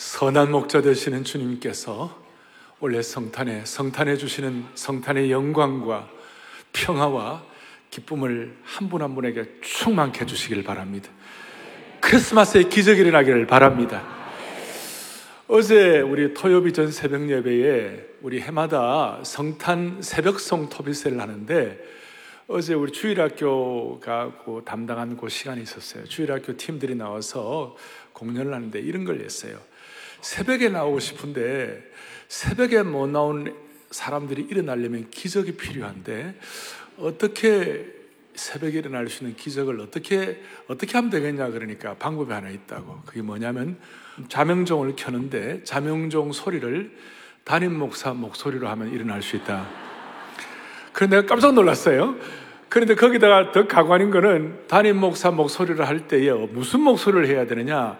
선한 목자 되시는 주님께서 원래 성탄에 성탄해 주시는 성탄의 영광과 평화와 기쁨을 한 분한 분에게 충만케 해 주시길 바랍니다. 크리스마스의 기적이 일어나기를 바랍니다. 어제 우리 토요비 전 새벽 예배에 우리 해마다 성탄 새벽송 토비세를 하는데 어제 우리 주일학교가 그 담당한 그 시간이 있었어요. 주일학교 팀들이 나와서 공연을 하는데 이런 걸 냈어요. 새벽에 나오고 싶은데 새벽에 못 나온 사람들이 일어나려면 기적이 필요한데 어떻게 새벽에 일어날 수 있는 기적을 어떻게 어떻게 하면 되겠냐 그러니까 방법이 하나 있다고. 그게 뭐냐면 자명종을 켜는데 자명종 소리를 담임 목사 목소리로 하면 일어날 수 있다. 그런데 내가 깜짝 놀랐어요. 그런데 거기다가 더 가관인 거는 담임 목사 목소리를 할 때에 무슨 목소리를 해야 되느냐?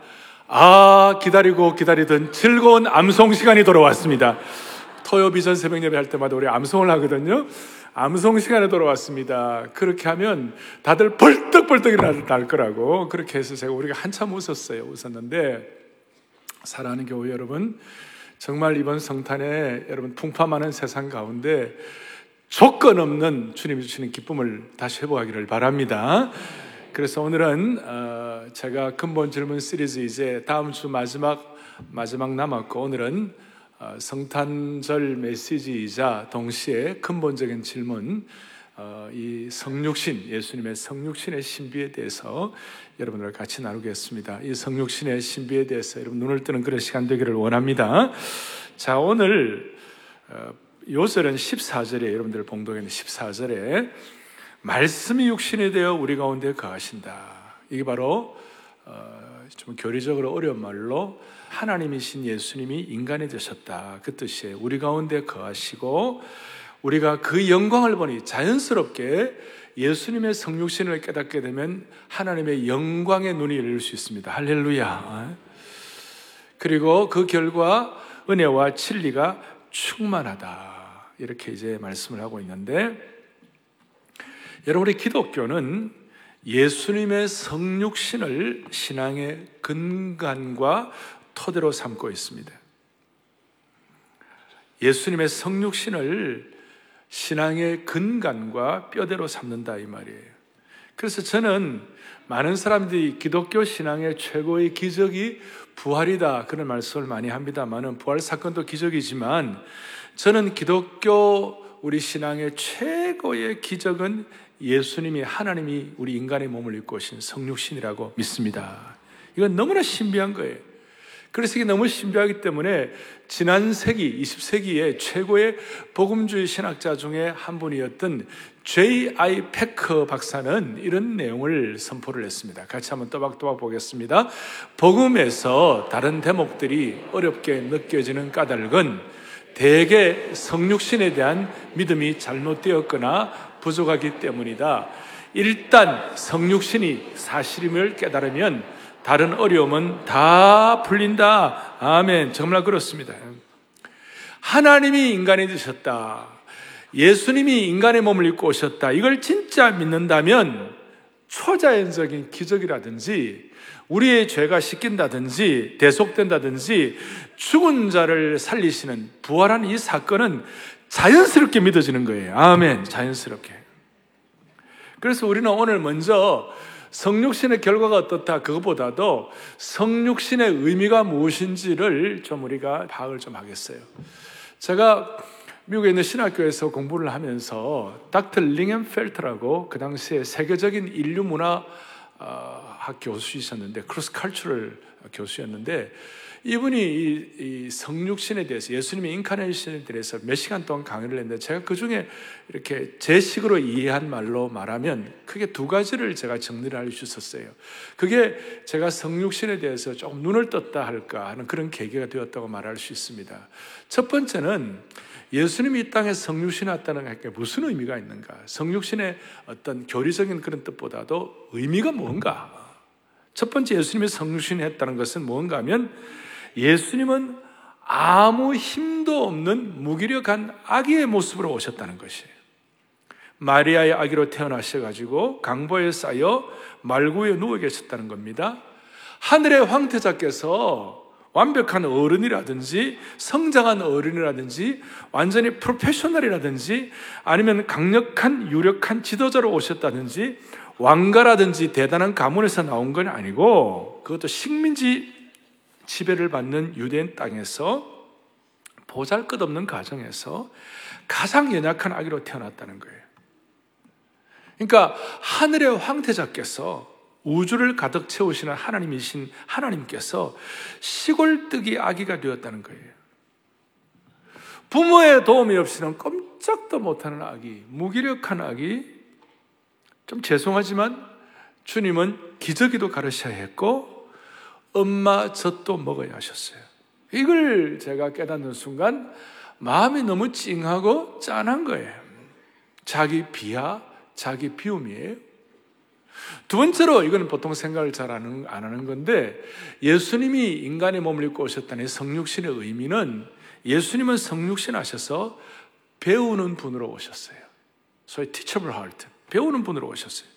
아, 기다리고 기다리던 즐거운 암송 시간이 돌아왔습니다. 토요 비전 새벽 예배 할 때마다 우리 암송을 하거든요. 암송 시간에 돌아왔습니다. 그렇게 하면 다들 벌떡벌떡 일어날 거라고 그렇게 해서 제가 우리가 한참 웃었어요. 웃었는데 사랑하는 교회 여러분, 정말 이번 성탄에 여러분 풍파많은 세상 가운데 조건 없는 주님이 주시는 기쁨을 다시 회복하기를 바랍니다. 그래서 오늘은 어, 제가 근본 질문 시리즈 이제 다음 주 마지막 마지막 남았고 오늘은 어, 성탄절 메시지이자 동시에 근본적인 질문 어, 이 성육신 예수님의 성육신의 신비에 대해서 여러분들 같이 나누겠습니다. 이 성육신의 신비에 대해서 여러분 눈을 뜨는 그런 시간 되기를 원합니다. 자 오늘 요절은 14절에 여러분들 봉독에 있는 14절에 말씀이 육신이 되어 우리 가운데 거하신다. 이게 바로 어, 좀 교리적으로 어려운 말로 하나님이신 예수님이 인간이 되셨다. 그 뜻이에요. 우리 가운데 거하시고 우리가 그 영광을 보니 자연스럽게 예수님의 성육신을 깨닫게 되면 하나님의 영광의 눈이 열릴 수 있습니다. 할렐루야. 그리고 그 결과 은혜와 진리가 충만하다. 이렇게 이제 말씀을 하고 있는데 여러분, 우리 기독교는 예수님의 성육신을 신앙의 근간과 토대로 삼고 있습니다. 예수님의 성육신을 신앙의 근간과 뼈대로 삼는다 이 말이에요. 그래서 저는 많은 사람들이 기독교 신앙의 최고의 기적이 부활이다 그런 말씀을 많이 합니다만은 부활 사건도 기적이지만 저는 기독교 우리 신앙의 최고의 기적은 예수님이 하나님이 우리 인간의 몸을 입고 오신 성육신이라고 믿습니다. 이건 너무나 신비한 거예요. 그래서 이게 너무 신비하기 때문에 지난 세기, 20세기의 최고의 복음주의 신학자 중에 한 분이었던 J.I. 페커 박사는 이런 내용을 선포를 했습니다. 같이 한번 또박또박 보겠습니다. 복음에서 다른 대목들이 어렵게 느껴지는 까닭은 대개 성육신에 대한 믿음이 잘못되었거나 부족하기 때문이다. 일단 성육신이 사실임을 깨달으면 다른 어려움은 다 풀린다. 아멘. 정말 그렇습니다. 하나님이 인간이 되셨다. 예수님이 인간의 몸을 입고 오셨다. 이걸 진짜 믿는다면 초자연적인 기적이라든지 우리의 죄가 씻긴다든지 대속된다든지 죽은 자를 살리시는 부활한 이 사건은 자연스럽게 믿어지는 거예요. 아멘. 자연스럽게. 그래서 우리는 오늘 먼저 성육신의 결과가 어떻다 그것보다도 성육신의 의미가 무엇인지를 좀 우리가 파악을 좀 하겠어요. 제가 미국에 있는 신학교에서 공부를 하면서 닥터 링앤펠트라고 그 당시에 세계적인 인류 문화 어, 학 교수이셨는데 cross-cultural 교수였는데 이분이 이, 이 성육신에 대해서 예수님의 incarnation에 대해서 몇 시간 동안 강의를 했는데 제가 그 중에 이렇게 제 식으로 이해한 말로 말하면 크게 두 가지를 제가 정리를 할 수 있었어요. 그게 제가 성육신에 대해서 조금 눈을 떴다 할까 하는 그런 계기가 되었다고 말할 수 있습니다. 첫 번째는 예수님이 이 땅에 성육신이 왔다는 게 무슨 의미가 있는가? 성육신의 어떤 교리적인 그런 뜻보다도 의미가 뭔가? 첫 번째 예수님이 성육신이 했다는 것은 뭔가 하면 예수님은 아무 힘도 없는 무기력한 아기의 모습으로 오셨다는 것이에요. 마리아의 아기로 태어나셔가지고 강보에 쌓여 말구에 누워 계셨다는 겁니다. 하늘의 황태자께서 완벽한 어른이라든지 성장한 어른이라든지 완전히 프로페셔널이라든지 아니면 강력한 유력한 지도자로 오셨다든지 왕가라든지 대단한 가문에서 나온 건 아니고 그것도 식민지 지배를 받는 유대인 땅에서 보잘 것 없는 가정에서 가장 연약한 아기로 태어났다는 거예요. 그러니까 하늘의 황태자께서 우주를 가득 채우시는 하나님이신 하나님께서 시골뜨기 아기가 되었다는 거예요. 부모의 도움이 없이는 꼼짝도 못하는 아기, 무기력한 아기, 좀 죄송하지만 주님은 기저귀도 가르쳐야 했고, 엄마 젖도 먹어야 하셨어요. 이걸 제가 깨닫는 순간 마음이 너무 찡하고 짠한 거예요. 자기 비하, 자기 비움이에요. 두 번째로 이거는 보통 생각을 잘 안 하는 건데 예수님이 인간의 몸을 입고 오셨다는 성육신의 의미는 예수님은 성육신 하셔서 배우는 분으로 오셨어요. 소위 teachable heart. 배우는 분으로 오셨어요.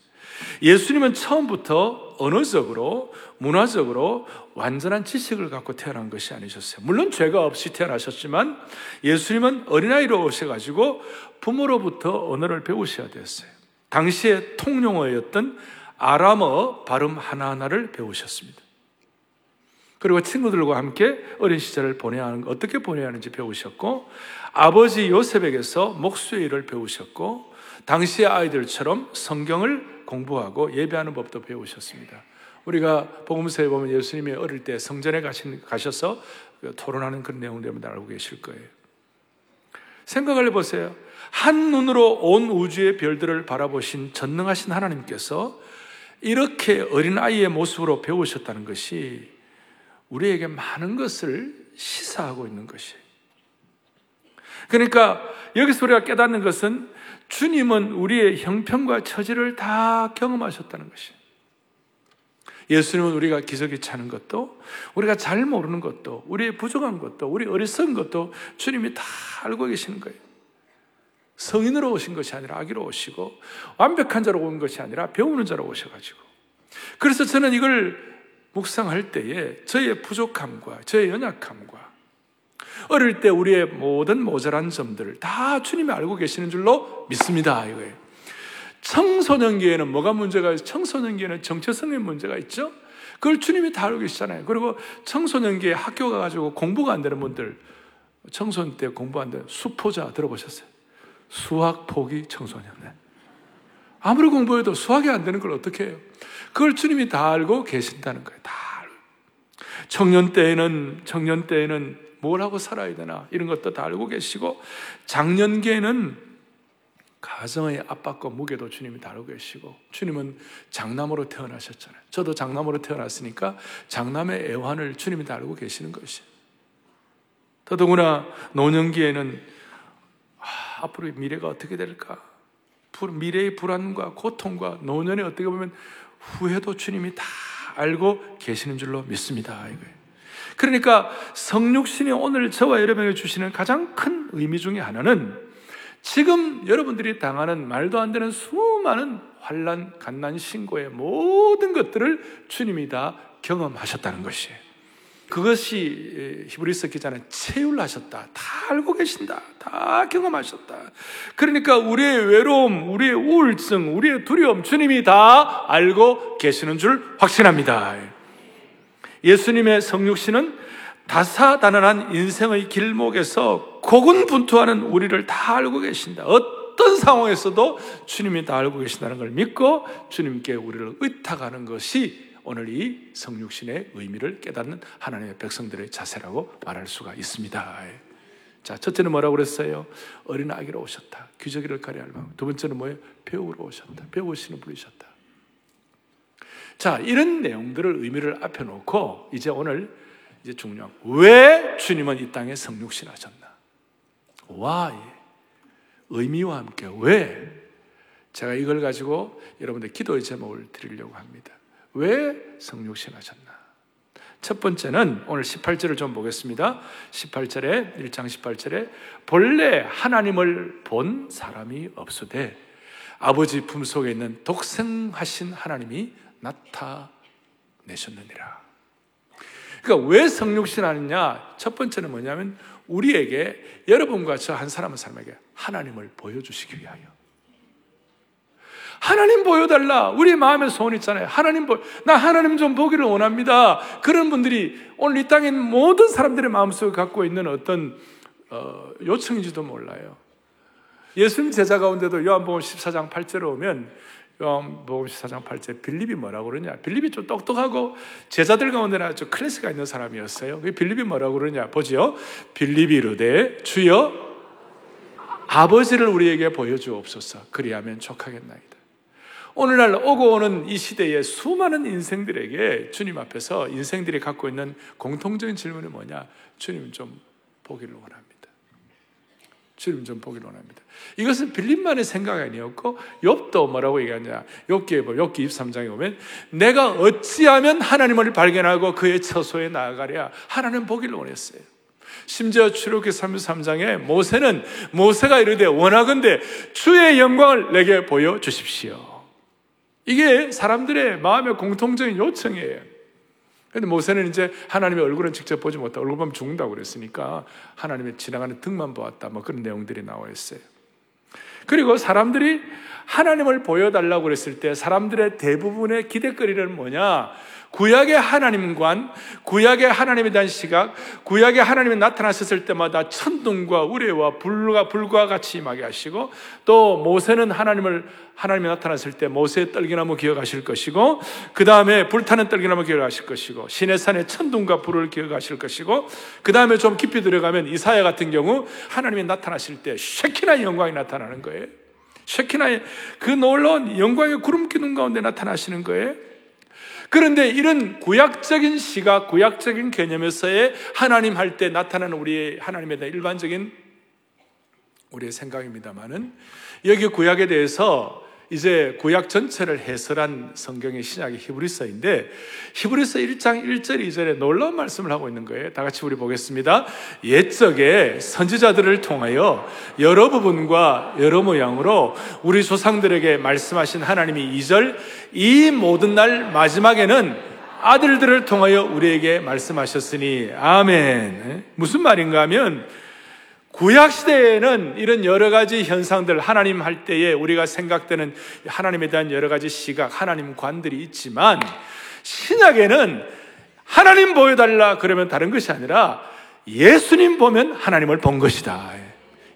예수님은 처음부터 언어적으로, 문화적으로 완전한 지식을 갖고 태어난 것이 아니셨어요. 물론 죄가 없이 태어나셨지만 예수님은 어린아이로 오셔가지고 부모로부터 언어를 배우셔야 되었어요. 당시의 통용어였던 아람어 발음 하나하나를 배우셨습니다. 그리고 친구들과 함께 어린 시절을 보내야 하는, 어떻게 보내야 하는지 배우셨고, 아버지 요셉에게서 목수의 일을 배우셨고, 당시의 아이들처럼 성경을 공부하고 예배하는 법도 배우셨습니다. 우리가 복음서에 보면 예수님이 어릴 때 성전에 가신, 가셔서 토론하는 그런 내용들을 알고 계실 거예요. 생각을 해보세요. 한 눈으로 온 우주의 별들을 바라보신 전능하신 하나님께서 이렇게 어린아이의 모습으로 배우셨다는 것이 우리에게 많은 것을 시사하고 있는 것이에요. 그러니까 여기서 우리가 깨닫는 것은 주님은 우리의 형편과 처지를 다 경험하셨다는 것이에요. 예수님은 우리가 기적이 차는 것도, 우리가 잘 모르는 것도, 우리의 부족한 것도, 우리 어리석은 것도 주님이 다 알고 계시는 거예요. 성인으로 오신 것이 아니라 아기로 오시고 완벽한 자로 온 것이 아니라 배우는 자로 오셔가지고 그래서 저는 이걸 묵상할 때에 저의 부족함과 저의 연약함과 어릴 때 우리의 모든 모자란 점들을 다 주님이 알고 계시는 줄로 믿습니다 이거예요. 청소년기에는 뭐가 문제가 있어요? 청소년기에는 정체성의 문제가 있죠? 그걸 주님이 다 알고 계시잖아요. 그리고 청소년기에 학교 가가지고 공부가 안 되는 분들, 청소년 때 공부 안 되는 수포자 들어보셨어요? 수학 포기 청소년. 네. 아무리 공부해도 수학이 안 되는 걸 어떻게 해요? 그걸 주님이 다 알고 계신다는 거예요. 다. 청년 때에는, 청년 때에는 뭘 하고 살아야 되나, 이런 것도 다 알고 계시고, 장년기에는 가정의 압박과 무게도 주님이 다루고 계시고, 주님은 장남으로 태어나셨잖아요. 저도 장남으로 태어났으니까 장남의 애환을 주님이 다루고 계시는 것이에요. 더더구나 노년기에는 앞으로 미래가 어떻게 될까? 미래의 불안과 고통과 노년에 어떻게 보면 후회도 주님이 다 알고 계시는 줄로 믿습니다. 이거예요. 그러니까 성육신이 오늘 저와 여러분에게 주시는 가장 큰 의미 중에 하나는 지금 여러분들이 당하는 말도 안 되는 수많은 환란, 갓난, 신고의 모든 것들을 주님이 다 경험하셨다는 것이에요. 그것이 히브리서 기자는 체휼하셨다. 다 알고 계신다. 다 경험하셨다. 그러니까 우리의 외로움, 우리의 우울증, 우리의 두려움, 주님이 다 알고 계시는 줄 확신합니다. 예수님의 성육신은 다사다난한 인생의 길목에서 고군분투하는 우리를 다 알고 계신다. 어떤 상황에서도 주님이 다 알고 계신다는 걸 믿고 주님께 우리를 의탁하는 것이 오늘 이 성육신의 의미를 깨닫는 하나님의 백성들의 자세라고 말할 수가 있습니다. 자, 첫째는 뭐라고 그랬어요? 어린 아기로 오셨다. 귀저귀를 가려할 만. 두 번째는 뭐예요? 배우로 오셨다. 배우시는 분이셨다. 자, 이런 내용들을 의미를 앞에 놓고 이제 오늘 이제 중요한 왜 주님은 이 땅에 성육신 하셨나? Why? 의미와 함께 왜? 제가 이걸 가지고 여러분들 기도의 제목을 드리려고 합니다. 왜 성육신 하셨나? 첫 번째는 오늘 18절을 좀 보겠습니다. 18절에 1장 18절에 본래 하나님을 본 사람이 없으되 아버지 품속에 있는 독생하신 하나님이 나타내셨느니라. 그러니까 왜 성육신 하느냐? 첫 번째는 뭐냐면 우리에게 여러분과 저 한 사람 한 사람에게 하나님을 보여주시기 위하여. 하나님 보여달라. 우리 마음에 소원 있잖아요. 하나님 보, 나 하나님 좀 보기를 원합니다. 그런 분들이 오늘 이 땅에 모든 사람들의 마음속에 갖고 있는 어떤 어, 요청인지도 몰라요. 예수님 제자 가운데도 요한복음 14장 8절에 오면 요한복음 14장 8절 빌립이 뭐라고 그러냐? 빌립이 좀 똑똑하고 제자들 가운데는 아주 클래스가 있는 사람이었어요. 그 빌립이 뭐라고 그러냐? 보지요. 빌립이 이르되 주여 아버지를 우리에게 보여주옵소서. 그리하면 족하겠나이다. 오늘날 오고 오는 이 시대에 수많은 인생들에게 주님 앞에서 인생들이 갖고 있는 공통적인 질문이 뭐냐? 주님 좀 보기를 원합니다. 주님 좀 보기를 원합니다. 이것은 빌립만의 생각이 아니었고 욥도 뭐라고 얘기하냐? 욥기에 보면 욥기 23장에 보면 내가 어찌하면 하나님을 발견하고 그의 처소에 나아가랴 하나님 보기를 원했어요. 심지어 출애굽기 33장에 모세는 모세가 이르되 원하건대 주의 영광을 내게 보여 주십시오. 이게 사람들의 마음의 공통적인 요청이에요. 근데 모세는 이제 하나님의 얼굴은 직접 보지 못하고 얼굴 보면 죽는다고 그랬으니까 하나님의 지나가는 등만 보았다. 뭐 그런 내용들이 나와 있어요. 그리고 사람들이 하나님을 보여달라고 그랬을 때 사람들의 대부분의 기대거리는 뭐냐? 구약의 하나님관, 구약의 하나님에 대한 시각, 구약의 하나님이 나타나셨을 때마다 천둥과 우레와 불과 불과 같이 임하게 하시고 또 모세는 하나님을 하나님이 나타났을 때 모세의 떨기나무 기억하실 것이고 그 다음에 불타는 떨기나무 기억하실 것이고 시내산의 천둥과 불을 기억하실 것이고 그 다음에 좀 깊이 들어가면 이사야 같은 경우 하나님이 나타나실 때 쉐키나 영광이 나타나는 거예요. 쉐키나의 그 놀라운 영광의 구름 기둥 가운데 나타나시는 거예요. 그런데 이런 구약적인 시각, 구약적인 개념에서의 하나님 할 때 나타나는 우리의 하나님에 대한 일반적인 우리의 생각입니다만은 여기 구약에 대해서 이제 구약 전체를 해설한 성경의 신약의 히브리서인데 히브리서 1장 1절 2절에 놀라운 말씀을 하고 있는 거예요. 다 같이 우리 보겠습니다. 옛적에 선지자들을 통하여 여러 부분과 여러 모양으로 우리 조상들에게 말씀하신 하나님이 2절 이 모든 날 마지막에는 아들들을 통하여 우리에게 말씀하셨으니 아멘. 무슨 말인가 하면 구약 시대에는 이런 여러 가지 현상들 하나님 할 때에 우리가 생각되는 하나님에 대한 여러 가지 시각, 하나님 관들이 있지만 신약에는 하나님 보여달라 그러면 다른 것이 아니라 예수님 보면 하나님을 본 것이다.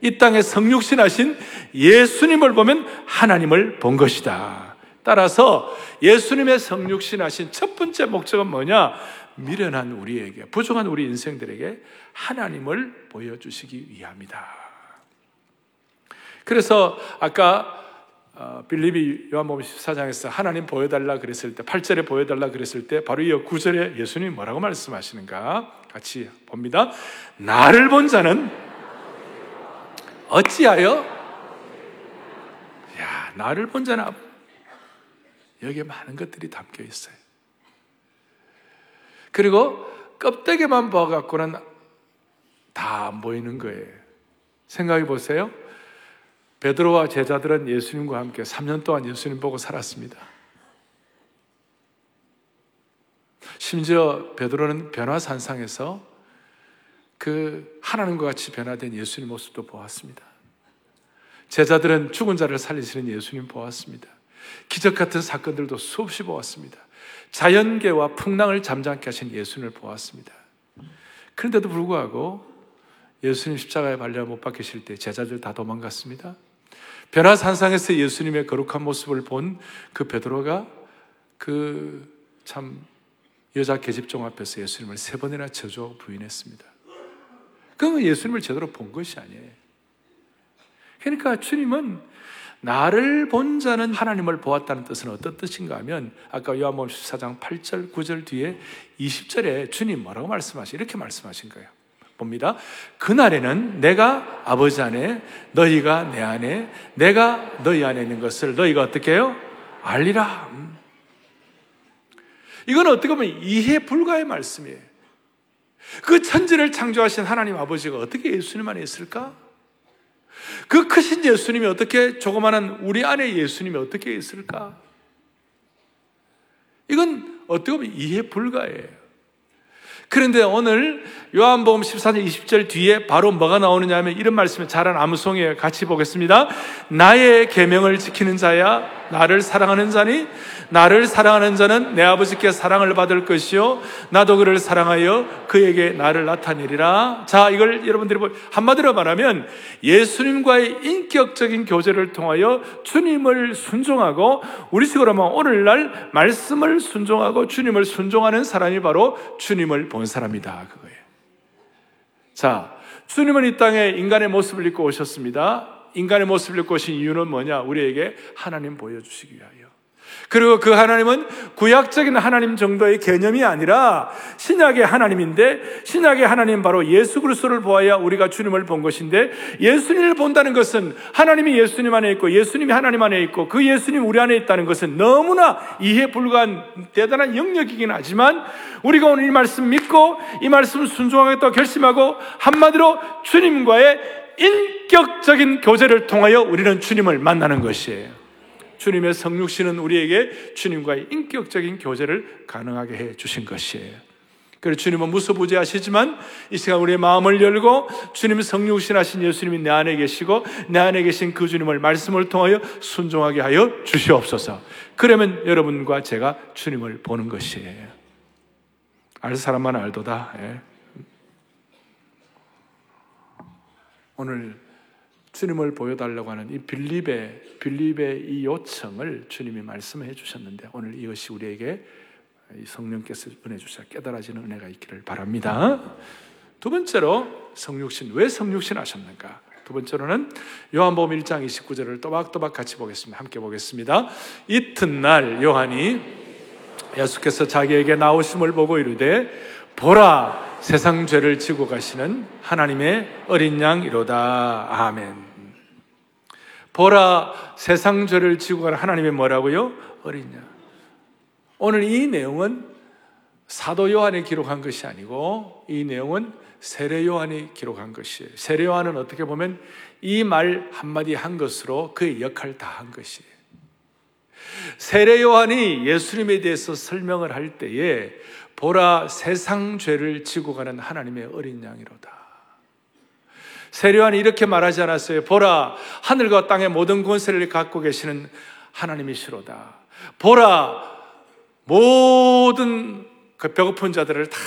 이 땅에 성육신하신 예수님을 보면 하나님을 본 것이다. 따라서 예수님의 성육신하신 첫 번째 목적은 뭐냐? 미련한 우리에게, 부족한 우리 인생들에게 하나님을 보여주시기 위함이다. 그래서 아까 어, 빌립이 요한복음 14장에서 하나님 보여달라 그랬을 때 8절에 보여달라 그랬을 때 바로 이 9절에 예수님이 뭐라고 말씀하시는가 같이 봅니다. 나를 본 자는 어찌하여 야 나를 본 자는 여기에 많은 것들이 담겨 있어요. 그리고 껍데기만 봐갖고는 다 안 보이는 거예요. 생각해 보세요. 베드로와 제자들은 예수님과 함께 3년 동안 예수님 보고 살았습니다. 심지어 베드로는 변화산상에서 그 하나님과 같이 변화된 예수님 모습도 보았습니다. 제자들은 죽은 자를 살리시는 예수님 보았습니다. 기적 같은 사건들도 수없이 보았습니다. 자연계와 풍랑을 잠잠케 하신 예수님을 보았습니다. 그런데도 불구하고 예수님 십자가에 발려 못 박히실 때 제자들 다 도망갔습니다. 변화산상에서 예수님의 거룩한 모습을 본 그 베드로가 그 참 여자 계집종 앞에서 예수님을 세 번이나 저주 부인했습니다. 그건 예수님을 제대로 본 것이 아니에요. 그러니까 주님은 나를 본 자는 하나님을 보았다는 뜻은 어떤 뜻인가 하면 아까 요한복음 14장 8절 9절 뒤에 20절에 주님 뭐라고 말씀하시 이렇게 말씀하신 거예요. 봅니다. 그날에는 내가 아버지 안에 너희가 내 안에 내가 너희 안에 있는 것을 너희가 어떻게 해요? 알리라. 음. 이건 어떻게 보면 이해 불가의 말씀이에요. 그 천지를 창조하신 하나님 아버지가 어떻게 예수님 안에 있을까? 그 크신 예수님이 어떻게 조그마한 우리 안에 예수님이 어떻게 있을까? 이건 어떻게 보면 이해 불가해요. 그런데 오늘 요한복음 14장 20절 뒤에 바로 뭐가 나오느냐 하면 이런 말씀을 잘한 암송에 같이 보겠습니다. 나의 계명을 지키는 자야 나를 사랑하는 자니 나를 사랑하는 자는 내 아버지께 사랑을 받을 것이요 나도 그를 사랑하여 그에게 나를 나타내리라. 자, 이걸 여러분들이 한마디로 말하면 예수님과의 인격적인 교제를 통하여 주님을 순종하고 우리식으로 하면 오늘날 말씀을 순종하고 주님을 순종하는 사람이 바로 주님을 본 사람이다. 그거예요. 자, 주님은 이 땅에 인간의 모습을 입고 오셨습니다. 인간의 모습을 입고 오신 이유는 뭐냐? 우리에게 하나님 보여주시기 위하여. 그리고 그 하나님은 구약적인 하나님 정도의 개념이 아니라 신약의 하나님인데 신약의 하나님 바로 예수 그리스도를 보아야 우리가 주님을 본 것인데 예수님을 본다는 것은 하나님이 예수님 안에 있고 예수님이 하나님 안에 있고 그 예수님 우리 안에 있다는 것은 너무나 이해 불가한 대단한 영역이긴 하지만 우리가 오늘 이 말씀 믿고 이 말씀 순종하겠다 결심하고 한마디로 주님과의 인격적인 교제를 통하여 우리는 주님을 만나는 것이에요. 주님의 성육신은 우리에게 주님과의 인격적인 교제를 가능하게 해 주신 것이에요. 그래서 주님은 무소부지하시지만 이 시간 우리의 마음을 열고 주님 성육신 하신 예수님이 내 안에 계시고 내 안에 계신 그 주님을 말씀을 통하여 순종하게 하여 주시옵소서. 그러면 여러분과 제가 주님을 보는 것이에요. 알 사람만 알도다. 예. 오늘 주님을 보여달라고 하는 이 빌립의 빌립의 이 요청을 주님이 말씀해 주셨는데 오늘 이것이 우리에게 성령께서 은혜 주셔 깨달아지는 은혜가 있기를 바랍니다. 두 번째로 성육신 왜 성육신 하셨는가? 두 번째로는 요한복음 1장 29절을 또박또박 같이 보겠습니다. 함께 보겠습니다. 이튿날 요한이 예수께서 자기에게 나오심을 보고 이르되 보라 세상 죄를 지고 가시는 하나님의 어린 양이로다. 아멘. 보라 세상 죄를 지고 가는 하나님의 뭐라고요? 어린 양. 오늘 이 내용은 사도 요한이 기록한 것이 아니고 이 내용은 세례 요한이 기록한 것이에요. 세례 요한은 어떻게 보면 이 말 한마디 한 것으로 그의 역할을 다 한 것이에요. 세례 요한이 예수님에 대해서 설명을 할 때에 보라 세상 죄를 지고 가는 하나님의 어린 양이로다. 세례요한이 이렇게 말하지 않았어요. 보라, 하늘과 땅의 모든 권세를 갖고 계시는 하나님이시로다. 보라, 모든 그 배고픈 자들을 다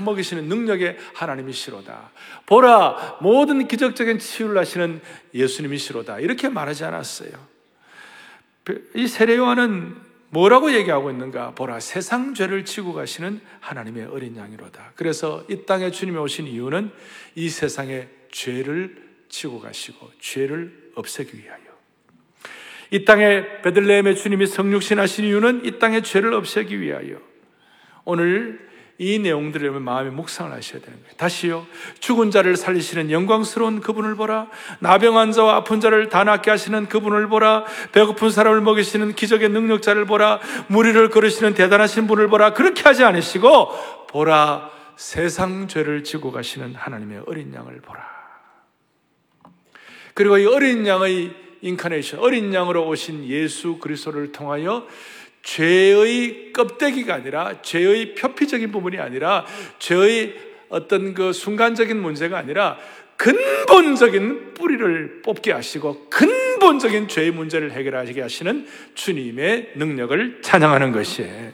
먹이시는 능력의 하나님이시로다. 보라, 모든 기적적인 치유를 하시는 예수님이시로다. 이렇게 말하지 않았어요. 이 세례요한은 뭐라고 얘기하고 있는가? 보라, 세상 죄를 지고 가시는 하나님의 어린 양이로다. 그래서 이 땅에 주님이 오신 이유는 이 세상의 죄를 치고 가시고 죄를 없애기 위하여. 이 땅에 베들레헴의 주님이 성육신 하신 이유는 이 땅의 죄를 없애기 위하여. 오늘 이 내용들을 마음에 묵상을 하셔야 되는 거예요. 다시요. 죽은 자를 살리시는 영광스러운 그분을 보라. 나병 자와 아픈 자를 다 낫게 하시는 그분을 보라. 배고픈 사람을 먹이시는 기적의 능력자를 보라. 무리를 걸으시는 대단하신 분을 보라. 그렇게 하지 않으시고 보라. 세상 죄를 지고 가시는 하나님의 어린 양을 보라. 그리고 이 어린 양의 인카네이션, 어린 양으로 오신 예수 그리스도를 통하여 죄의 껍데기가 아니라 죄의 표피적인 부분이 아니라 죄의 어떤 그 순간적인 문제가 아니라 근본적인 뿌리를 뽑게 하시고 근본적인 죄의 문제를 해결하게 하시는 주님의 능력을 찬양하는 것이에요.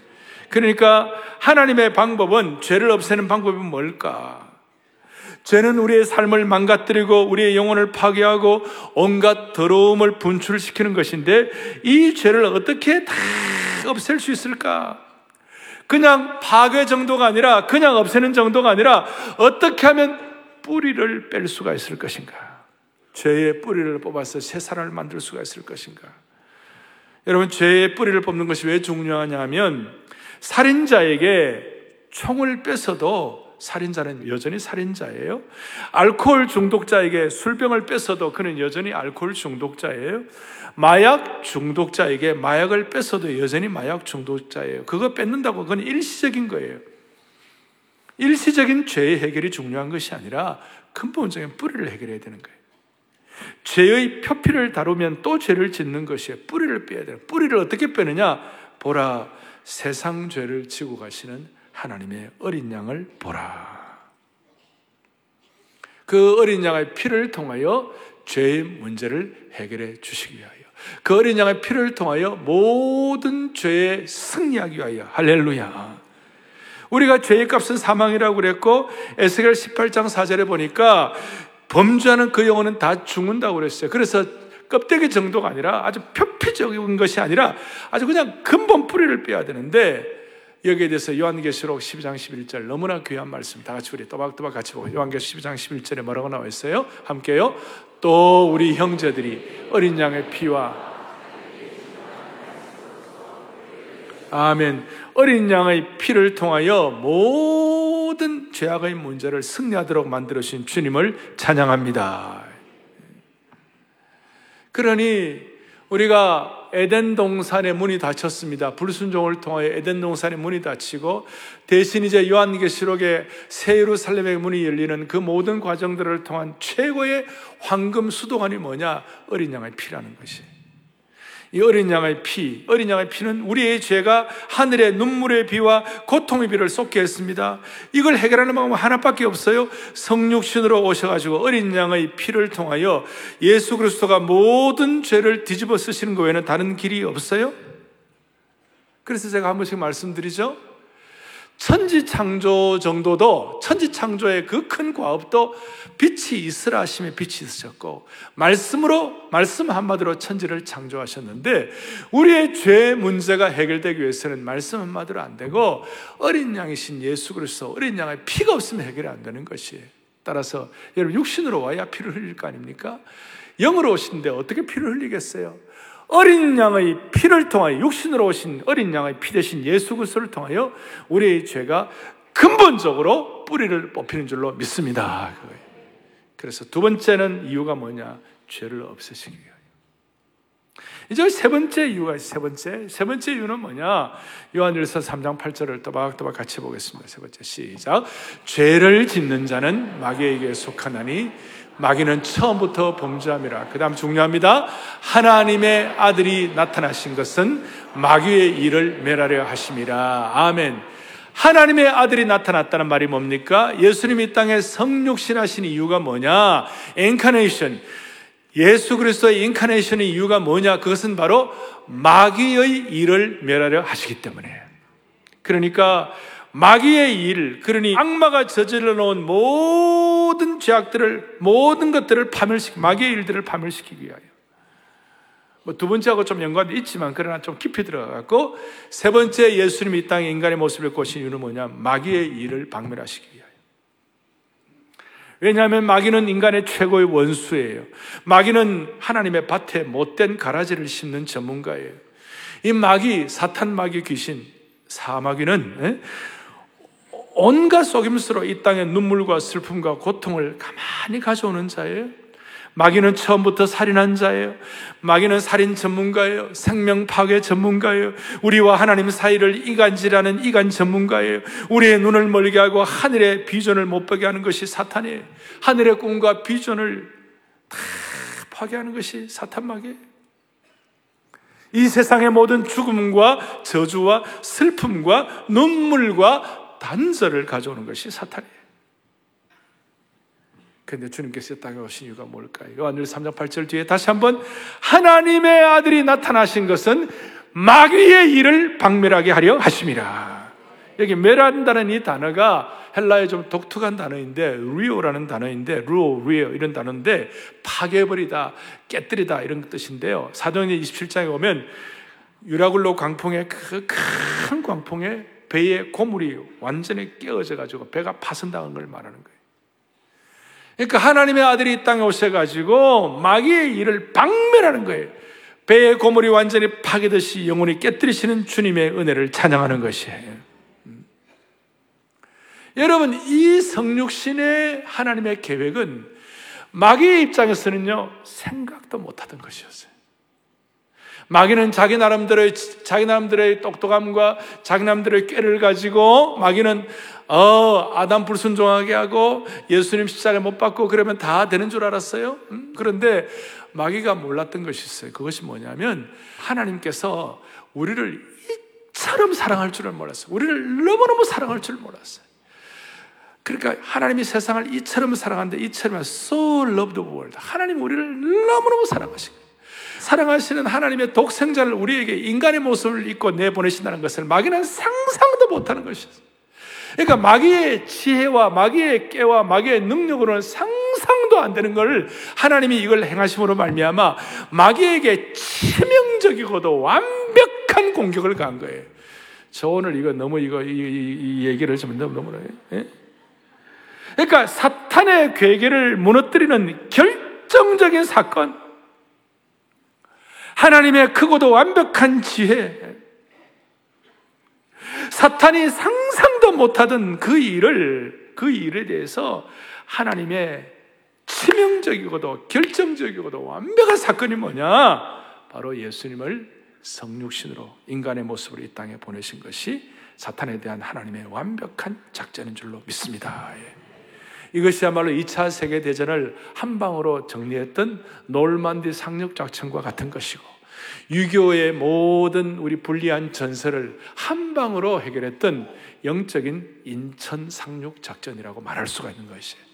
그러니까 하나님의 방법은 죄를 없애는 방법이 뭘까? 죄는 우리의 삶을 망가뜨리고 우리의 영혼을 파괴하고 온갖 더러움을 분출시키는 것인데 이 죄를 어떻게 다 없앨 수 있을까? 그냥 파괴 정도가 아니라 그냥 없애는 정도가 아니라 어떻게 하면 뿌리를 뺄 수가 있을 것인가? 죄의 뿌리를 뽑아서 새 사람을 만들 수가 있을 것인가? 여러분, 죄의 뿌리를 뽑는 것이 왜 중요하냐 하면 살인자에게 총을 뺏어도 살인자는 여전히 살인자예요. 알코올 중독자에게 술병을 뺏어도 그는 여전히 알코올 중독자예요. 마약 중독자에게 마약을 뺏어도 여전히 마약 중독자예요. 그거 뺏는다고 그건 일시적인 거예요. 일시적인 죄의 해결이 중요한 것이 아니라 근본적인 뿌리를 해결해야 되는 거예요. 죄의 표피를 다루면 또 죄를 짓는 것이에요. 뿌리를 빼야 돼요. 뿌리를 어떻게 빼느냐? 보라, 세상 죄를 지고 가시는 하나님의 어린 양을 보라. 그 어린 양의 피를 통하여 죄의 문제를 해결해 주시기 위하여 그 어린 양의 피를 통하여 모든 죄에 승리하기 위하여 할렐루야. 우리가 죄의 값은 사망이라고 그랬고 에스겔 18장 4절에 보니까 범죄하는 그 영혼은 다 죽는다고 그랬어요. 그래서 껍데기 정도가 아니라 아주 표피적인 것이 아니라 아주 그냥 근본 뿌리를 빼야 되는데 여기에 대해서 요한계시록 12장 11절 너무나 귀한 말씀 다 같이 우리 또박또박 같이 보고 요한계시록 12장 11절에 뭐라고 나와 있어요? 함께요. 또 우리 형제들이 어린 양의 피와 아멘. 어린 양의 피를 통하여 모든 죄악의 문제를 승리하도록 만들어 주신 주님을 찬양합니다. 그러니 우리가 에덴 동산의 문이 닫혔습니다. 불순종을 통하여 에덴 동산의 문이 닫히고 대신 이제 요한계시록의 새 예루살렘의 문이 열리는 그 모든 과정들을 통한 최고의 황금 수도관이 뭐냐? 어린 양의 피라는 것이. 이 어린 양의 피, 어린 양의 피는 우리의 죄가 하늘의 눈물의 비와 고통의 비를 쏟게 했습니다. 이걸 해결하는 방법 하나밖에 없어요. 성육신으로 오셔가지고 어린 양의 피를 통하여 예수 그리스도가 모든 죄를 뒤집어 쓰시는 것 외에는 다른 길이 없어요. 그래서 제가 한 번씩 말씀드리죠. 천지 창조 정도도 천지 창조의 그 큰 과업도 빛이 있으라 하심에 빛이 있으셨고 말씀으로 말씀 한마디로 천지를 창조하셨는데 우리의 죄 문제가 해결되기 위해서는 말씀 한마디로 안 되고 어린 양이신 예수 그리스도 어린 양의 피가 없으면 해결이 안 되는 것이에요. 따라서 여러분 육신으로 와야 피를 흘릴 거 아닙니까? 영으로 오신데 어떻게 피를 흘리겠어요? 어린 양의 피를 통하여 육신으로 오신 어린 양의 피 대신 예수 그리스도를 통하여 우리의 죄가 근본적으로 뿌리를 뽑히는 줄로 믿습니다. 그래서 두 번째는 이유가 뭐냐? 죄를 없애시기 위하여. 이제 세 번째 이유가 세 번째. 세 번째 이유는 뭐냐? 요한일서 3장 8절을 또박또박 같이 보겠습니다. 세 번째 시작. 죄를 짓는 자는 마귀에게 속하나니 마귀는 처음부터 범죄함이라. 그 다음 중요합니다. 하나님의 아들이 나타나신 것은 마귀의 일을 멸하려 하심이라. 아멘. 하나님의 아들이 나타났다는 말이 뭡니까? 예수님이 땅에 성육신하신 이유가 뭐냐? Incarnation. 예수 그리스도의 incarnation의 이유가 뭐냐? 그것은 바로 마귀의 일을 멸하려 하시기 때문에. 그러니까 마귀의 일, 그러니 악마가 저질러 놓은 모든 죄악들을, 모든 것들을 파멸시키, 마귀의 일들을 파멸시키기 위하여. 뭐 두 번째하고 좀 연관도 있지만, 그러나 좀 깊이 들어가고, 세 번째 예수님이 이 땅에 인간의 모습을 꼬신 이유는 뭐냐? 마귀의 일을 박멸하시기. 왜냐하면 마귀는 인간의 최고의 원수예요. 마귀는 하나님의 밭에 못된 가라지를 심는 전문가예요. 이 마귀, 사탄 마귀 귀신, 사마귀는 예? 온갖 속임수로 이 땅에 눈물과 슬픔과 고통을 가만히 가져오는 자예요. 마귀는 처음부터 살인한 자예요. 마귀는 살인 전문가예요. 생명 파괴 전문가예요. 우리와 하나님 사이를 이간질하는 이간 전문가예요. 우리의 눈을 멀게 하고 하늘의 비전을 못 보게 하는 것이 사탄이에요. 하늘의 꿈과 비전을 다 파괴하는 것이 사탄 마귀예요. 이 세상의 모든 죽음과 저주와 슬픔과 눈물과 단절을 가져오는 것이 사탄이에요. 근데 주님께서 땅에 오신 이유가 뭘까요? 요한일 3장 8절 뒤에 다시 한번 하나님의 아들이 나타나신 것은 마귀의 일을 박멸하게 하려 하심이라. 여기 멸한다는 이 단어가 헬라의 좀 독특한 단어인데 리오라는 단어인데 루오, 리오 이런 단어인데 파괴버리다, 깨뜨리다 이런 뜻인데요. 사도행전 27장에 보면 유라굴로 광풍의 그 큰 광풍에 배의 고물이 완전히 깨어져 가지고 배가 파손당한 걸 말하는 거예요. 그러니까 하나님의 아들이 이 땅에 오셔가지고 마귀의 일을 박멸하는 거예요. 배의 고물이 완전히 파괴듯이 영혼이 깨뜨리시는 주님의 은혜를 찬양하는 것이에요. 음. 여러분, 이 성육신의 하나님의 계획은 마귀의 입장에서는요, 생각도 못하던 것이었어요. 마귀는 자기 나름대로의 자기 나름대로의 똑똑함과 자기 나름대로의 꾀를 가지고 마귀는 어 아담 불순종하게 하고 예수님 십자가 못 받고 그러면 다 되는 줄 알았어요. 음? 그런데 마귀가 몰랐던 것이 있어요. 그것이 뭐냐면 하나님께서 우리를 이처럼 사랑할 줄을 몰랐어요. 우리를 너무너무 사랑할 줄 몰랐어요. 그러니까 하나님이 세상을 이처럼 사랑하는데 이처럼 so loved the world. 하나님 우리를 너무너무 사랑하시고 사랑하시는 하나님의 독생자를 우리에게 인간의 모습을 입고 내보내신다는 것을 마귀는 상상도 못하는 것이었어요. 그러니까 마귀의 지혜와 마귀의 깨와 마귀의 능력으로는 상상도 안 되는 걸 하나님이 이걸 행하심으로 말미암아 마귀에게 치명적이고도 완벽한 공격을 가한 거예요. 저 오늘 이거 너무 이거 이, 이, 이 얘기를 좀 너무 너무 예? 그러니까 사탄의 괴계를 무너뜨리는 결정적인 사건. 하나님의 크고도 완벽한 지혜. 사탄이 상상도 못하던 그 일을, 그 일에 대해서 하나님의 치명적이고도 결정적이고도 완벽한 사건이 뭐냐? 바로 예수님을 성육신으로 인간의 모습으로 이 땅에 보내신 것이 사탄에 대한 하나님의 완벽한 작전인 줄로 믿습니다. 예. 이것이야말로 2차 세계대전을 한 방으로 정리했던 놀만디 상륙 작전과 같은 것이고, 6.25의 모든 우리 불리한 전설을 한 방으로 해결했던 영적인 인천 상륙 작전이라고 말할 수가 있는 것이에요.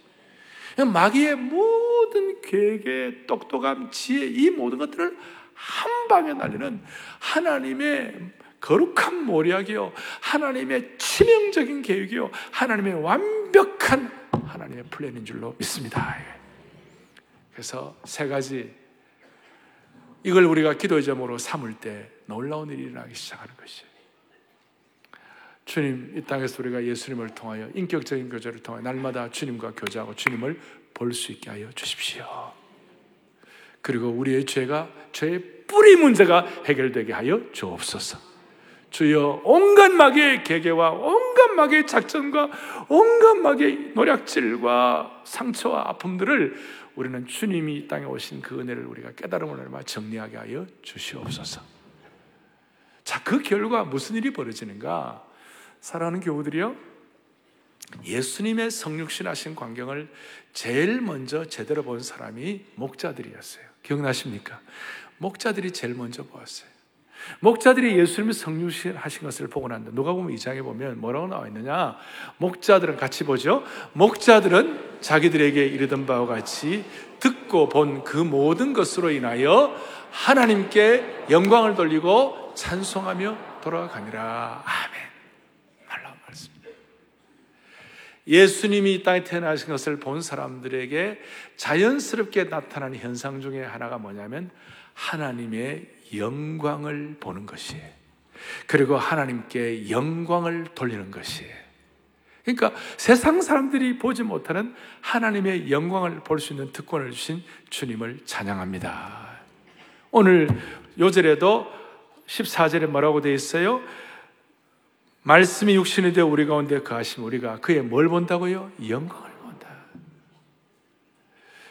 마귀의 모든 계획의 똑똑함, 지혜, 이 모든 것들을 한 방에 날리는 하나님의 거룩한 모략이요, 하나님의 치명적인 계획이요, 하나님의 완벽한 하나님의 플랜인 줄로 믿습니다. 그래서 세 가지 이걸 우리가 기도의 점으로 삼을 때 놀라운 일이 일어나기 시작하는 것이에요. 주님, 이 땅에서 우리가 예수님을 통하여 인격적인 교제를 통하여 날마다 주님과 교제하고 주님을 볼 수 있게 하여 주십시오. 그리고 우리의 죄가 죄의 뿌리 문제가 해결되게 하여 주옵소서. 주여 온갖 마귀의 계계와 온갖 마귀의 작전과 온갖 마귀의 노략질과 상처와 아픔들을 우리는 주님이 이 땅에 오신 그 은혜를 우리가 깨달음을 얼마 정리하게 하여 주시옵소서. 자, 그 결과 무슨 일이 벌어지는가? 사랑하는 교우들이요. 예수님의 성육신 하신 광경을 제일 먼저 제대로 본 사람이 목자들이었어요. 기억나십니까? 목자들이 제일 먼저 보았어요. 목자들이 예수님이 성육신 하신 것을 보고 난다. 누가 보면 이 장에 보면 뭐라고 나와 있느냐? 목자들은 같이 보죠. 목자들은 자기들에게 이르던 바와 같이 듣고 본 그 모든 것으로 인하여 하나님께 영광을 돌리고 찬송하며 돌아가니라. 아멘. 놀라운 말씀입니다. 예수님이 이 땅에 태어나신 것을 본 사람들에게 자연스럽게 나타나는 현상 중에 하나가 뭐냐면 하나님의 영광을 보는 것이에요. 그리고 하나님께 영광을 돌리는 것이에요. 그러니까 세상 사람들이 보지 못하는 하나님의 영광을 볼 수 있는 특권을 주신 주님을 찬양합니다. 오늘 요절에도 14절에 뭐라고 되어 있어요? 말씀이 육신이 되어 우리 가운데 거하심 우리가 그의 뭘 본다고요? 영광을 본다.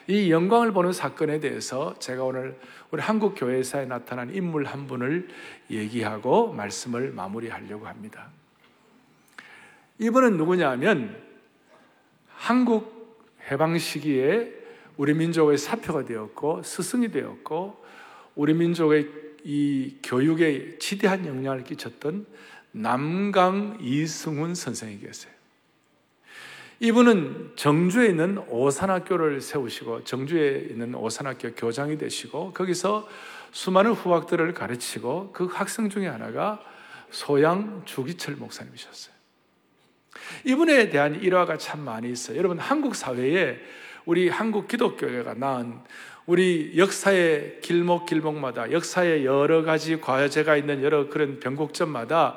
이 영광을 보는 사건에 대해서 제가 오늘 우리 한국 교회사에 나타난 인물 한 분을 얘기하고 말씀을 마무리하려고 합니다. 이분은 누구냐면 한국 해방 시기에 우리 민족의 사표가 되었고 스승이 되었고 우리 민족의 이 교육에 지대한 영향을 끼쳤던 남강 이승훈 선생이 계세요. 이분은 정주에 있는 오산학교를 세우시고 정주에 있는 오산학교 교장이 되시고 거기서 수많은 후학들을 가르치고 그 학생 중에 하나가 소양 주기철 목사님이셨어요. 이분에 대한 일화가 참 많이 있어요. 여러분 한국 사회에 우리 한국 기독교회가 낳은 우리 역사의 길목 길목마다 역사의 여러 가지 과제가 있는 여러 그런 변곡점마다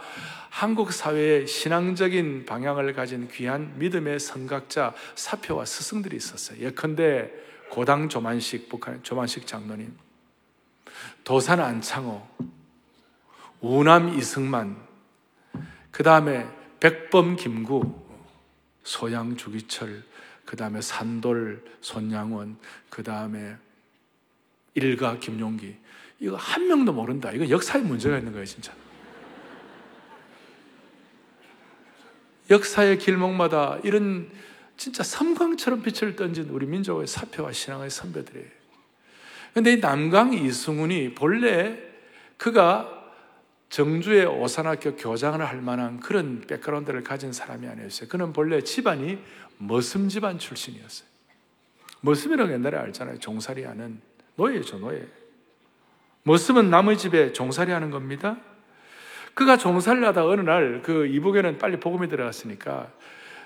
한국 사회의 신앙적인 방향을 가진 귀한 믿음의 성각자 사표와 스승들이 있었어요. 예컨대 고당 조만식 북한 조만식 장로님, 도산 안창호, 우남 이승만, 그 다음에 백범 김구, 소양 주기철, 그 다음에 산돌 손양원, 그 다음에 일가 김용기. 이거 한 명도 모른다. 이거 역사에 문제가 있는 거예요, 진짜. 역사의 길목마다 이런 진짜 섬광처럼 빛을 던진 우리 민족의 사표와 신앙의 선배들이에요. 근데 이 남강 이승훈이 본래 그가 정주의 오산학교 교장을 할 만한 그런 백그라운드를 가진 사람이 아니었어요. 그는 본래 집안이 머슴 집안 출신이었어요. 머슴이라고 옛날에 알잖아요. 종살이 하는 노예죠, 노예. 머슴은 남의 집에 종살이 하는 겁니다. 그가 종살이 하다 어느 날 그 이북에는 빨리 복음이 들어갔으니까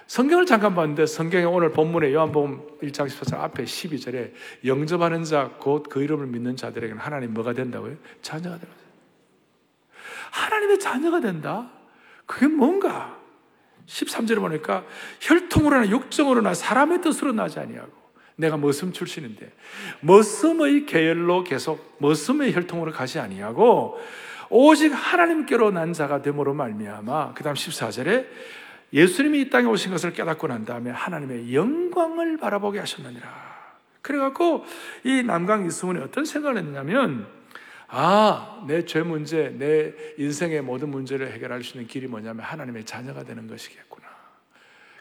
성경을 잠깐 봤는데 성경에 오늘 본문에 요한복음 1장 14절 앞에 12절에 영접하는 자 곧 그 이름을 믿는 자들에게는 하나님 뭐가 된다고요? 자녀가 되는 하나님의 자녀가 된다? 그게 뭔가? 13절에 보니까 혈통으로나 육정으로나 사람의 뜻으로 나지 아니하고 내가 머슴 출신인데 머슴의 계열로 계속 머슴의 혈통으로 가지 아니하고 오직 하나님께로 난 자가 됨으로 말미암아 그다음 14절에 예수님이 이 땅에 오신 것을 깨닫고 난 다음에 하나님의 영광을 바라보게 하셨느니라. 그래갖고 이 남강 이승훈이 어떤 생각을 했냐면 아, 내 죄 문제, 내 인생의 모든 문제를 해결할 수 있는 길이 뭐냐면 하나님의 자녀가 되는 것이겠구나.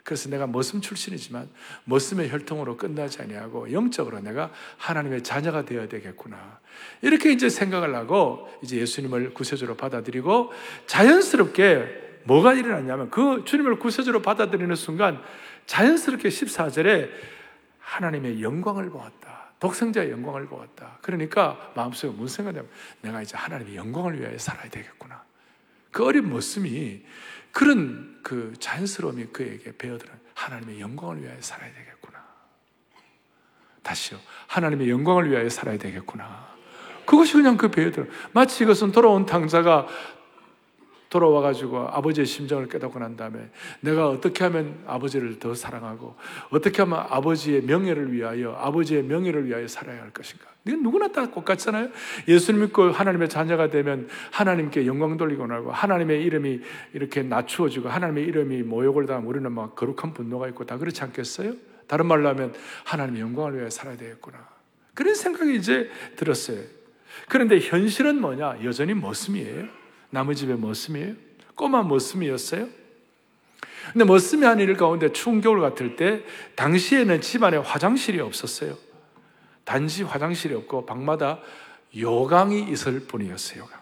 그래서 내가 머슴 출신이지만 머슴의 혈통으로 끝나지 아니하고 영적으로 내가 하나님의 자녀가 되어야 되겠구나. 이렇게 이제 생각을 하고 이제 예수님을 구세주로 받아들이고 자연스럽게 뭐가 일어났냐면 그 주님을 구세주로 받아들이는 순간 자연스럽게 14절에 하나님의 영광을 보았다. 독생자의 영광을 보았다. 그러니까 마음속에 무슨 생각이냐면 내가 이제 하나님의 영광을 위하여 살아야 되겠구나. 그 어린 모습이 그런 그 자연스러움이 그에게 배어들은 하나님의 영광을 위하여 살아야 되겠구나. 다시요. 하나님의 영광을 위하여 살아야 되겠구나. 그것이 그냥 그 배어들어. 마치 이것은 돌아온 탕자가 돌아와가지고 아버지의 심정을 깨닫고 난 다음에 내가 어떻게 하면 아버지를 더 사랑하고 어떻게 하면 아버지의 명예를 위하여 아버지의 명예를 위하여 살아야 할 것인가. 이건 누구나 다 똑같잖아요. 예수님 믿고 하나님의 자녀가 되면 하나님께 영광 돌리고 나고 하나님의 이름이 이렇게 낮추어지고 하나님의 이름이 모욕을 당하면 우리는 막 거룩한 분노가 있고 다 그렇지 않겠어요? 다른 말로 하면 하나님의 영광을 위하여 살아야 되겠구나. 그런 생각이 이제 들었어요. 그런데 현실은 뭐냐? 여전히 머슴이에요. 남의 집의 머슴이에요? 꼬마 머슴이었어요? 근데 머슴이 한 일 가운데 추운 겨울 같을 때 당시에는 집안에 화장실이 없었어요. 단지 화장실이 없고 방마다 요강이 있을 뿐이었어요. 요강.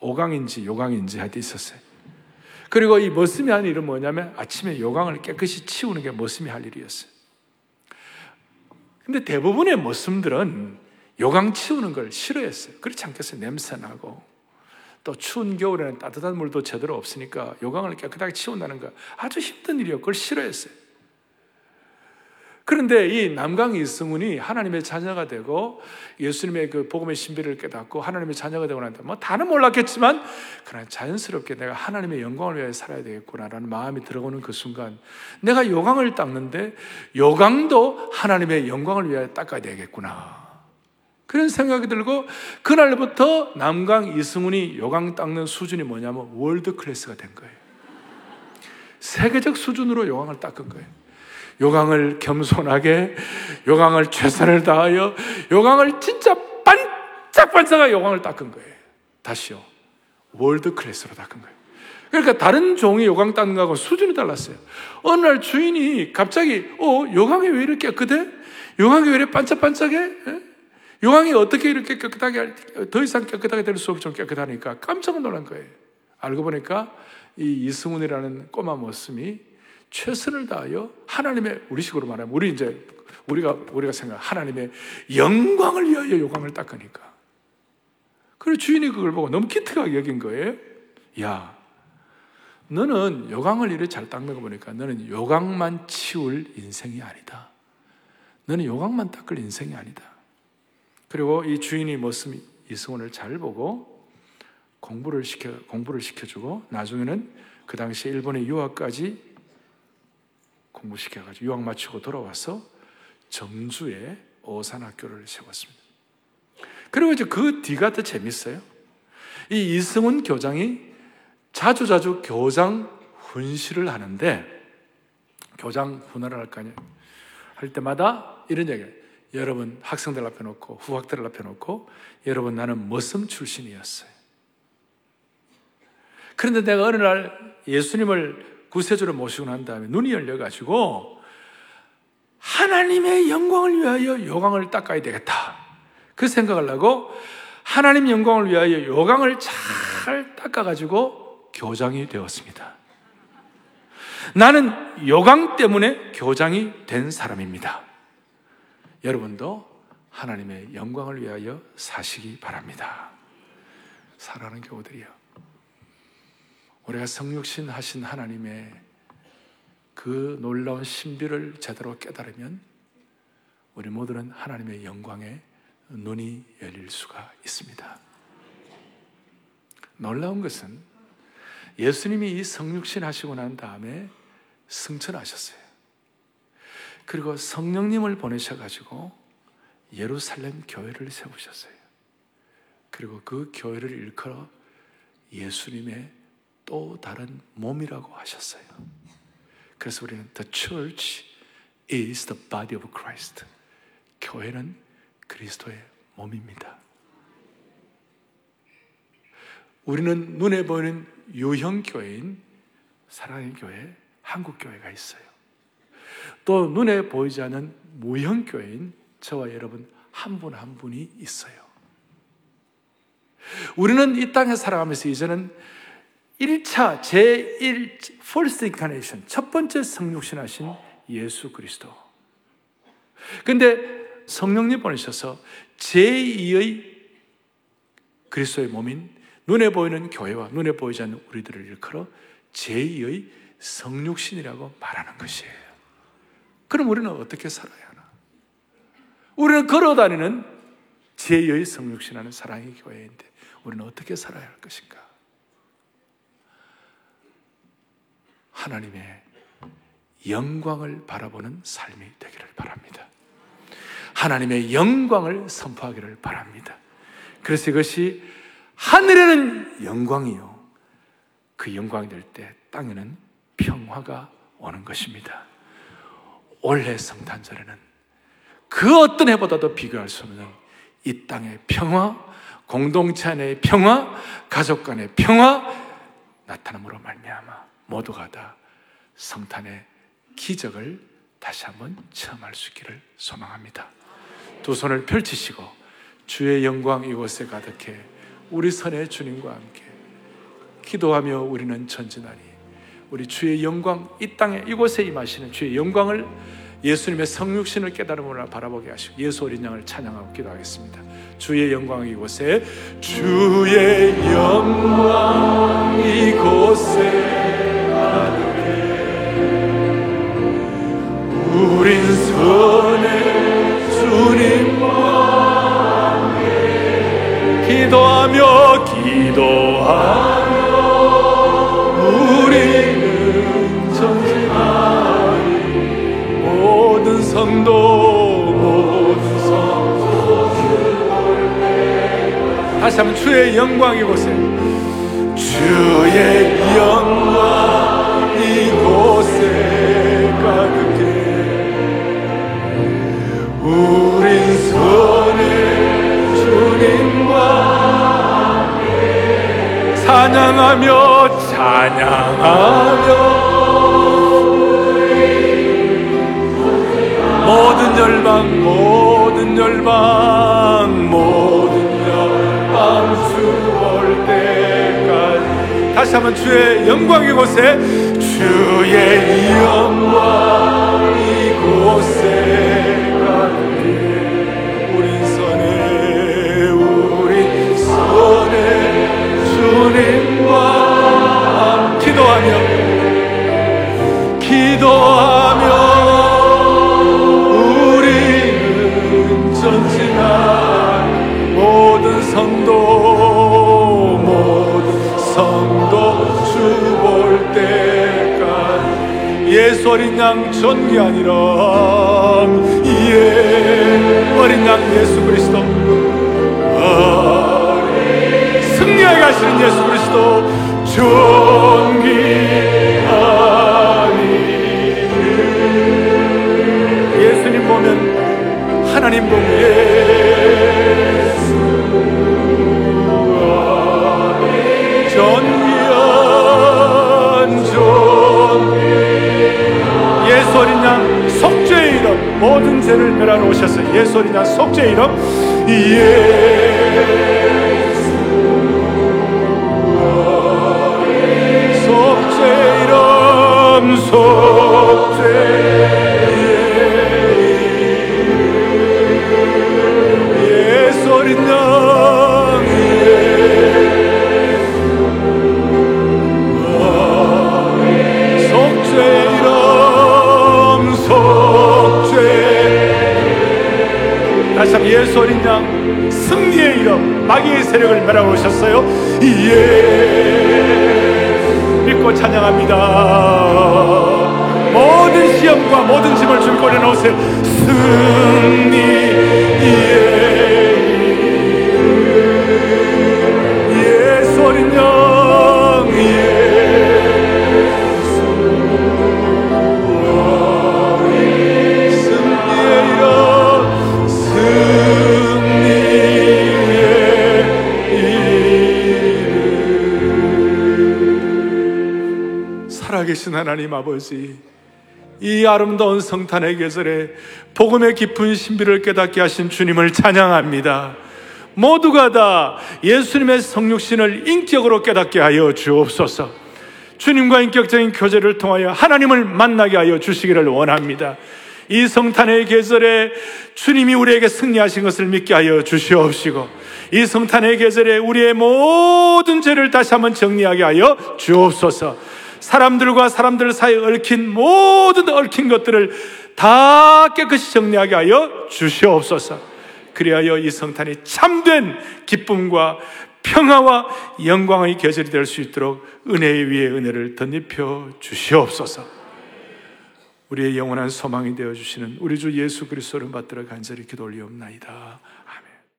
오강인지 요강인지 하여튼 있었어요. 그리고 이 머슴이 한 일은 뭐냐면 아침에 요강을 깨끗이 치우는 게 머슴이 할 일이었어요. 근데 대부분의 머슴들은 요강 치우는 걸 싫어했어요. 그렇지 않겠어요? 냄새 나고. 또 추운 겨울에는 따뜻한 물도 제대로 없으니까 요강을 깨끗하게 치운다는 거 아주 힘든 일이었고 그걸 싫어했어요. 그런데 이 남강 이승훈이 하나님의 자녀가 되고 예수님의 그 복음의 신비를 깨닫고 하나님의 자녀가 되고 난다. 뭐 다는 몰랐겠지만 그러나 자연스럽게 내가 하나님의 영광을 위해 살아야 되겠구나라는 마음이 들어오는 그 순간 내가 요강을 닦는데 요강도 하나님의 영광을 위해 닦아야 되겠구나. 그런 생각이 들고 그날부터 남강 이승훈이 요강 닦는 수준이 뭐냐면 world class가 된 거예요. 세계적 수준으로 요강을 닦은 거예요. 요강을 겸손하게, 요강을 최선을 다하여, 요강을 진짜 반짝반짝하게 요강을 닦은 거예요. 다시요. world class로 닦은 거예요. 그러니까 다른 종이 요강 닦는 거하고 수준이 달랐어요. 어느 날 주인이 갑자기, 어, 요강이 왜 이렇게 깨끗해? 요강이 왜 이렇게 반짝반짝해? 에? 요강이 어떻게 이렇게 깨끗하게, 더 이상 깨끗하게 될 수 없게 깨끗하니까 깜짝 놀란 거예요. 알고 보니까 이 이승훈이라는 꼬마 모습이 최선을 다하여 하나님의, 우리식으로 말하면, 우리 이제, 우리가, 우리가 생각, 하나님의 영광을 위하여 요강을 닦으니까. 그리고 주인이 그걸 보고 너무 기특하게 여긴 거예요. 야, 너는 요강을 이렇게 잘 닦는 거 보니까 너는 요강만 치울 인생이 아니다. 너는 요강만 닦을 인생이 아니다. 그리고 이 주인이 모습 이승훈을 잘 보고 공부를 시켜 공부를 시켜주고 나중에는 그 당시 일본의 유학까지 공부시켜가지고 유학 마치고 돌아와서 정주에 오산학교를 세웠습니다. 그리고 이제 그 뒤가 더 재밌어요. 이 이승훈 교장이 자주자주 교장 훈시를 하는데 교장 훈화를 할 거 아니에요. 할 때마다 이런 얘기를 여러분 학생들 앞에 놓고 후학들 앞에 놓고 여러분 나는 머슴 출신이었어요. 그런데 내가 어느 날 예수님을 구세주로 모시고 난 다음에 눈이 열려가지고 하나님의 영광을 위하여 요강을 닦아야 되겠다. 그 생각을 하고 하나님 영광을 위하여 요강을 잘잘 닦아가지고 교장이 되었습니다. 나는 요강 때문에 교장이 된 사람입니다. 여러분도 하나님의 영광을 위하여 사시기 바랍니다. 사랑하는 교우들이요. 우리가 성육신 하신 하나님의 그 놀라운 신비를 제대로 깨달으면 우리 모두는 하나님의 영광에 눈이 열릴 수가 있습니다. 놀라운 것은 예수님이 이 성육신 하시고 난 다음에 승천하셨어요. 그리고 성령님을 보내셔가지고 예루살렘 교회를 세우셨어요. 그리고 그 교회를 일컬어 예수님의 또 다른 몸이라고 하셨어요. 그래서 우리는 The church is the body of Christ. 교회는 그리스도의 몸입니다. 우리는 눈에 보이는 유형 교회인 사랑의 교회, 한국 교회가 있어요. 또 눈에 보이지 않는 무형 교회인 저와 여러분 한 분한 한 분이 있어요. 우리는 이 땅에 살아가면서 이제는 1차 제1 first incarnation 첫 번째 성육신하신 예수 그리스도. 근데 성령님 보내셔서 제2의 그리스도의 몸인 눈에 보이는 교회와 눈에 보이지 않는 우리들을 일컬어 제2의 성육신이라고 말하는 것이에요. 그럼 우리는 어떻게 살아야 하나? 우리는 걸어다니는 제2의 성육신하는 사랑의 교회인데 우리는 어떻게 살아야 할 것인가? 하나님의 영광을 바라보는 삶이 되기를 바랍니다. 하나님의 영광을 선포하기를 바랍니다. 그래서 이것이 하늘에는 영광이요. 그 영광이 될 때 땅에는 평화가 오는 것입니다. 올해 성탄절에는 그 어떤 해보다도 비교할 수 없는 이 땅의 평화, 공동체 안의 평화, 가족 간의 평화 나타남으로 말미암아 모두가 다 성탄의 기적을 다시 한번 체험할 수 있기를 소망합니다. 두 손을 펼치시고 주의 영광 이곳에 가득해 우리 선의 주님과 함께 기도하며 우리는 전진하니 우리 주의 영광 이 땅에 이곳에 임하시는 주의 영광을 예수님의 성육신을 깨달음으로 바라보게 하시고 예수 어린 양을 찬양하고 기도하겠습니다. 주의 영광 이곳에 주의 영광 이곳에 가득해 우린 선의 주님과 함께 기도하며 기도하 다시 한번 주의 영광 이곳에. 주의 영광 이곳에 가득해. 우린 선의 주님과 함께. 찬양하며 찬양하며. 모든 열방 모든 열방 모든 다시 한번 주의 영광 이곳에 주의 영광 이곳에 가득해 우린 선에 우린 선에 주님과 기도하며 기도하며 예수 어린 양 존귀하니라 예 어린 양 예수 그리스도. 승리하게 하시는 예수 그리스도. 존귀하니 예수님 보면 하나님 예 예수어린 양 속죄의 이름 모든 죄를 멸하러 오셨어 예수어린 양 속죄의 이름 예수. 속죄의 이름 속죄 예수 어린 양 승리의 이름 마귀의 세력을 멸하오셨어요. 예. 믿고 찬양합니다. 모든 시험과 모든 짐을 줄 꺼내놓으세요 하나님 아버지 이 아름다운 성탄의 계절에 복음의 깊은 신비를 깨닫게 하신 주님을 찬양합니다. 모두가 다 예수님의 성육신을 인격으로 깨닫게 하여 주옵소서. 주님과 인격적인 교제를 통하여 하나님을 만나게 하여 주시기를 원합니다. 이 성탄의 계절에 주님이 우리에게 승리하신 것을 믿게 하여 주시옵시고, 이 성탄의 계절에 우리의 모든 죄를 다시 한번 정리하게 하여 주옵소서. 사람들과 사람들 사이에 얽힌 모든 얽힌 것들을 다 깨끗이 정리하게 하여 주시옵소서. 그리하여 이 성탄이 참된 기쁨과 평화와 영광의 계절이 될 수 있도록 은혜 위에 은혜를 덧입혀 주시옵소서. 우리의 영원한 소망이 되어 주시는 우리 주 예수 그리스도를 받들어 간절히 기도 올리옵나이다.